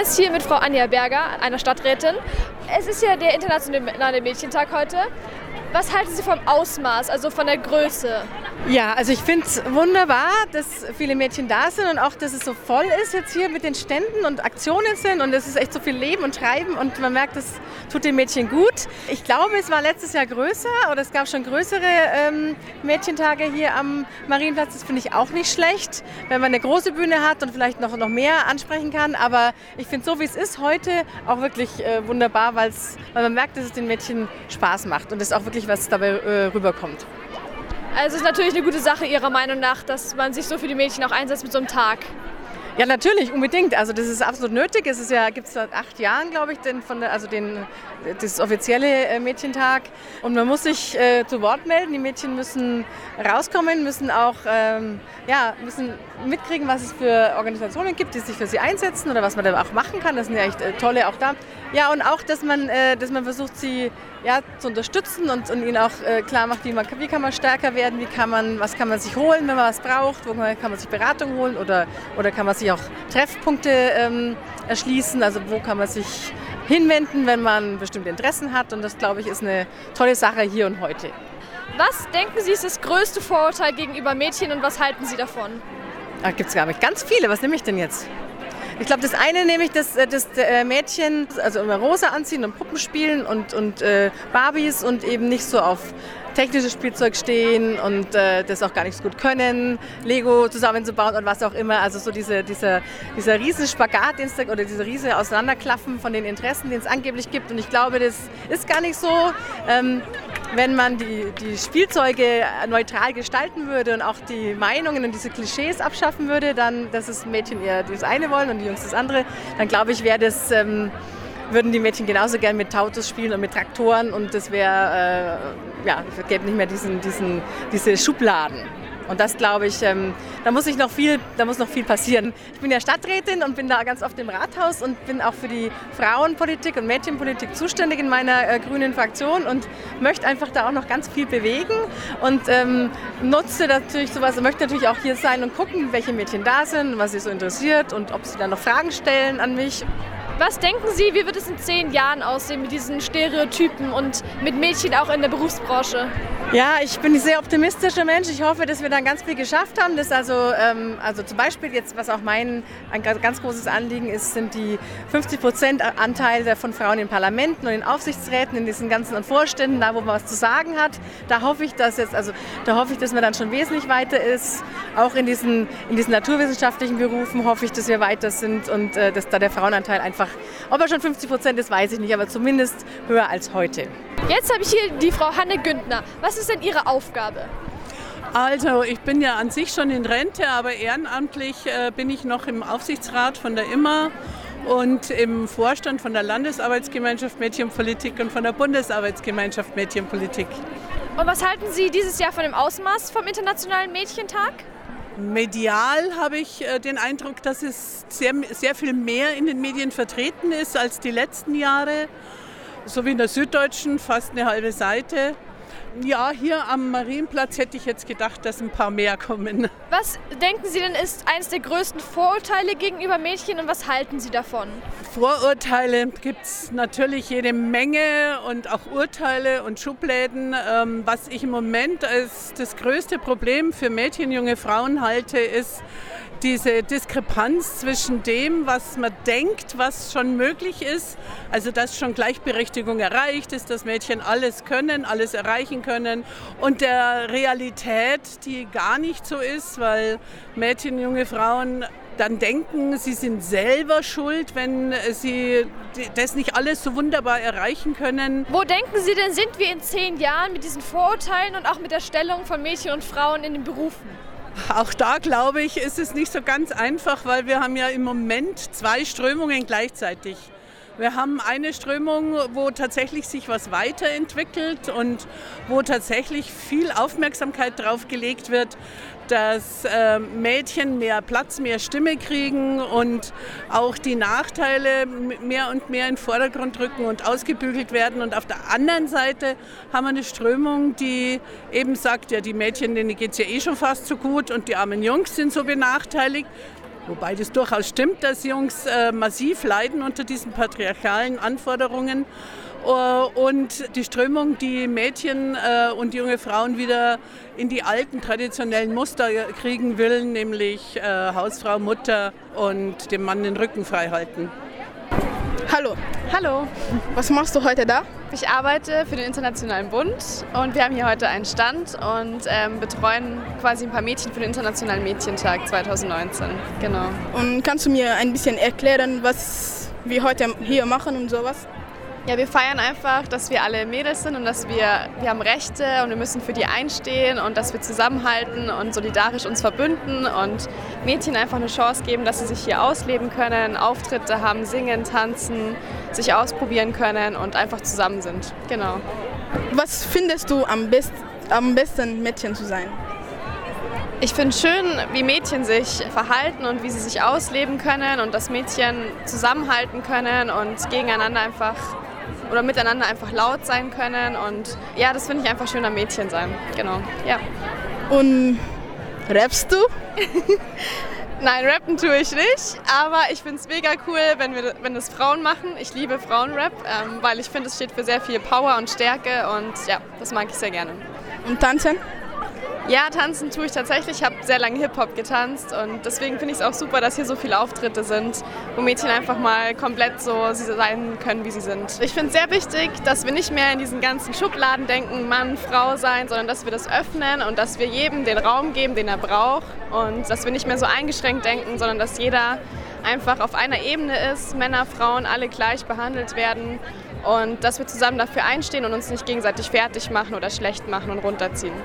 jetzt hier mit Frau Anja Berger, einer Stadträtin. Es ist ja der internationale Mädchentag heute. Was halten Sie vom Ausmaß, also von der Größe? Ja, also ich finde es wunderbar, dass viele Mädchen da sind und auch, dass es so voll ist jetzt hier mit den Ständen und Aktionen sind und es ist echt so viel Leben und Treiben und man merkt, das tut den Mädchen gut. Ich glaube, es war letztes Jahr größer oder es gab schon größere ähm, Mädchentage hier am Marienplatz. Das finde ich auch nicht schlecht, wenn man eine große Bühne hat und vielleicht noch, noch mehr ansprechen kann. Aber ich finde so, wie es ist heute, auch wirklich äh, wunderbar, weil man merkt, dass es den Mädchen Spaß macht und es auch wirklich wirklich, was dabei äh, rüberkommt. Also es ist natürlich eine gute Sache Ihrer Meinung nach, dass man sich so für die Mädchen auch einsetzt mit so einem Tag. Ja, natürlich, unbedingt. Also das ist absolut nötig. Es ist ja, gibt es seit acht Jahren, glaube ich, den, von der, also den, das offizielle äh, Mädchentag. Und man muss sich äh, zu Wort melden. Die Mädchen müssen rauskommen, müssen auch ähm, ja, müssen mitkriegen, was es für Organisationen gibt, die sich für sie einsetzen oder was man da auch machen kann. Das sind ja echt äh, tolle auch da. Ja, und auch, dass man, äh, dass man versucht, sie ja, zu unterstützen und, und ihnen auch äh, klar macht, wie, man, wie kann man stärker werden, wie kann man, was kann man sich holen, wenn man was braucht, wo kann man sich Beratung holen oder, oder kann man sich auch Treffpunkte ähm, erschließen, also wo kann man sich hinwenden, wenn man bestimmte Interessen hat. Und das, glaube ich, ist eine tolle Sache hier und heute. Was denken Sie ist das größte Vorurteil gegenüber Mädchen und was halten Sie davon? Da gibt es gar nicht ganz viele. Was nehme ich denn jetzt? Ich glaube, das eine nehme ich, dass, dass äh, Mädchen also immer rosa anziehen und Puppen spielen und, und äh, Barbies und eben nicht so auf technisches Spielzeug stehen und äh, das auch gar nicht so gut können, Lego zusammenzubauen und was auch immer. Also so diese, dieser, dieser riesen Spagat oder diese riesige Auseinanderklaffen von den Interessen, die es angeblich gibt. Und ich glaube, das ist gar nicht so. Ähm, wenn man die, die Spielzeuge neutral gestalten würde und auch die Meinungen und diese Klischees abschaffen würde, dann, dass es Mädchen eher das eine wollen und die Jungs das andere, dann glaube ich, wäre das... Ähm, würden die Mädchen genauso gern mit Autos spielen und mit Traktoren und das wäre, äh, ja, es gäbe nicht mehr diesen, diesen, diese Schubladen. Und das glaube ich, ähm, da muss ich noch viel, da muss noch viel passieren. Ich bin ja Stadträtin und bin da ganz oft im Rathaus und bin auch für die Frauenpolitik und Mädchenpolitik zuständig in meiner äh, grünen Fraktion und möchte einfach da auch noch ganz viel bewegen und ähm, nutze natürlich sowas und möchte natürlich auch hier sein und gucken, welche Mädchen da sind, was sie so interessiert und ob sie dann noch Fragen stellen an mich. Was denken Sie, wie wird es in zehn Jahren aussehen mit diesen Stereotypen und mit Mädchen auch in der Berufsbranche? Ja, ich bin ein sehr optimistischer Mensch. Ich hoffe, dass wir dann ganz viel geschafft haben. Das also, ähm, also zum Beispiel jetzt, was auch mein ein ganz großes Anliegen ist, sind die 50 Prozent Anteil von Frauen in Parlamenten und in Aufsichtsräten, in diesen ganzen Vorständen, da wo man was zu sagen hat. Da hoffe ich, dass jetzt, also da hoffe ich, dass man dann schon wesentlich weiter ist. Auch in diesen, in diesen naturwissenschaftlichen Berufen hoffe ich, dass wir weiter sind und äh, dass da der Frauenanteil einfach, ob er schon 50 Prozent ist, weiß ich nicht, aber zumindest höher als heute. Jetzt habe ich hier die Frau Hanne Güntner. Was ist denn Ihre Aufgabe? Also ich bin ja an sich schon in Rente, aber ehrenamtlich äh, bin ich noch im Aufsichtsrat von der IMMA und im Vorstand von der Landesarbeitsgemeinschaft Mädchenpolitik und von der Bundesarbeitsgemeinschaft Mädchenpolitik. Und was halten Sie dieses Jahr von dem Ausmaß vom Internationalen Mädchentag? Medial habe ich äh, den Eindruck, dass es sehr, sehr viel mehr in den Medien vertreten ist als die letzten Jahre so wie in der Süddeutschen, fast eine halbe Seite. Ja, hier am Marienplatz hätte ich jetzt gedacht, dass ein paar mehr kommen. Was denken Sie denn ist eines der größten Vorurteile gegenüber Mädchen und was halten Sie davon? Vorurteile gibt es natürlich jede Menge und auch Urteile und Schubläden. Ähm, was ich im Moment als das größte Problem für Mädchen, junge Frauen halte, ist, diese Diskrepanz zwischen dem, was man denkt, was schon möglich ist, also dass schon Gleichberechtigung erreicht ist, dass Mädchen alles können, alles erreichen können und der Realität, die gar nicht so ist, weil Mädchen, junge Frauen dann denken, sie sind selber schuld, wenn sie das nicht alles so wunderbar erreichen können. Wo denken Sie denn, sind wir in zehn Jahren mit diesen Vorurteilen und auch mit der Stellung von Mädchen und Frauen in den Berufen? Auch da glaube ich, ist es nicht so ganz einfach, weil wir haben ja im Moment zwei Strömungen gleichzeitig. Wir haben eine Strömung, wo tatsächlich sich was weiterentwickelt und wo tatsächlich viel Aufmerksamkeit drauf gelegt wird, dass äh, Mädchen mehr Platz, mehr Stimme kriegen und auch die Nachteile mehr und mehr in den Vordergrund rücken und ausgebügelt werden. Und auf der anderen Seite haben wir eine Strömung, die eben sagt, ja, die Mädchen, denen geht es ja eh schon fast so gut und die armen Jungs sind so benachteiligt. Wobei das durchaus stimmt, dass Jungs äh, massiv leiden unter diesen patriarchalen Anforderungen. Äh, und die Strömung, die Mädchen äh, und junge Frauen wieder in die alten traditionellen Muster kriegen will, nämlich äh, Hausfrau, Mutter und dem Mann den Rücken frei halten. Hallo. Hallo. Was machst du heute da? Ich arbeite für den Internationalen Bund und wir haben hier heute einen Stand und ähm, betreuen quasi ein paar Mädchen für den Internationalen Mädchentag 2019. Genau. Und kannst du mir ein bisschen erklären, was wir heute hier machen und sowas? Ja, wir feiern einfach, dass wir alle Mädels sind und dass wir, wir haben Rechte und wir müssen für die einstehen und dass wir zusammenhalten und solidarisch uns verbünden und Mädchen einfach eine Chance geben, dass sie sich hier ausleben können, Auftritte haben, singen, tanzen, sich ausprobieren können und einfach zusammen sind. Genau. Was findest du am, best, am besten, Mädchen zu sein? Ich finde schön, wie Mädchen sich verhalten und wie sie sich ausleben können und dass Mädchen zusammenhalten können und gegeneinander einfach oder miteinander einfach laut sein können. Und ja, das finde ich einfach schön am Mädchen sein. Genau, ja. Und rappst du? Nein, rappen tue ich nicht, aber ich finde es mega cool, wenn, wir, wenn das Frauen machen. Ich liebe Frauenrap, ähm, weil ich finde, es steht für sehr viel Power und Stärke und ja, das mag ich sehr gerne. Und tanzen? Ja, tanzen tue ich tatsächlich. Ich habe sehr lange Hip-Hop getanzt und deswegen finde ich es auch super, dass hier so viele Auftritte sind, wo Mädchen einfach mal komplett so sein können, wie sie sind. Ich finde es sehr wichtig, dass wir nicht mehr in diesen ganzen Schubladen denken, Mann, Frau sein, sondern dass wir das öffnen und dass wir jedem den Raum geben, den er braucht und dass wir nicht mehr so eingeschränkt denken, sondern dass jeder einfach auf einer Ebene ist, Männer, Frauen alle gleich behandelt werden und dass wir zusammen dafür einstehen und uns nicht gegenseitig fertig machen oder schlecht machen und runterziehen.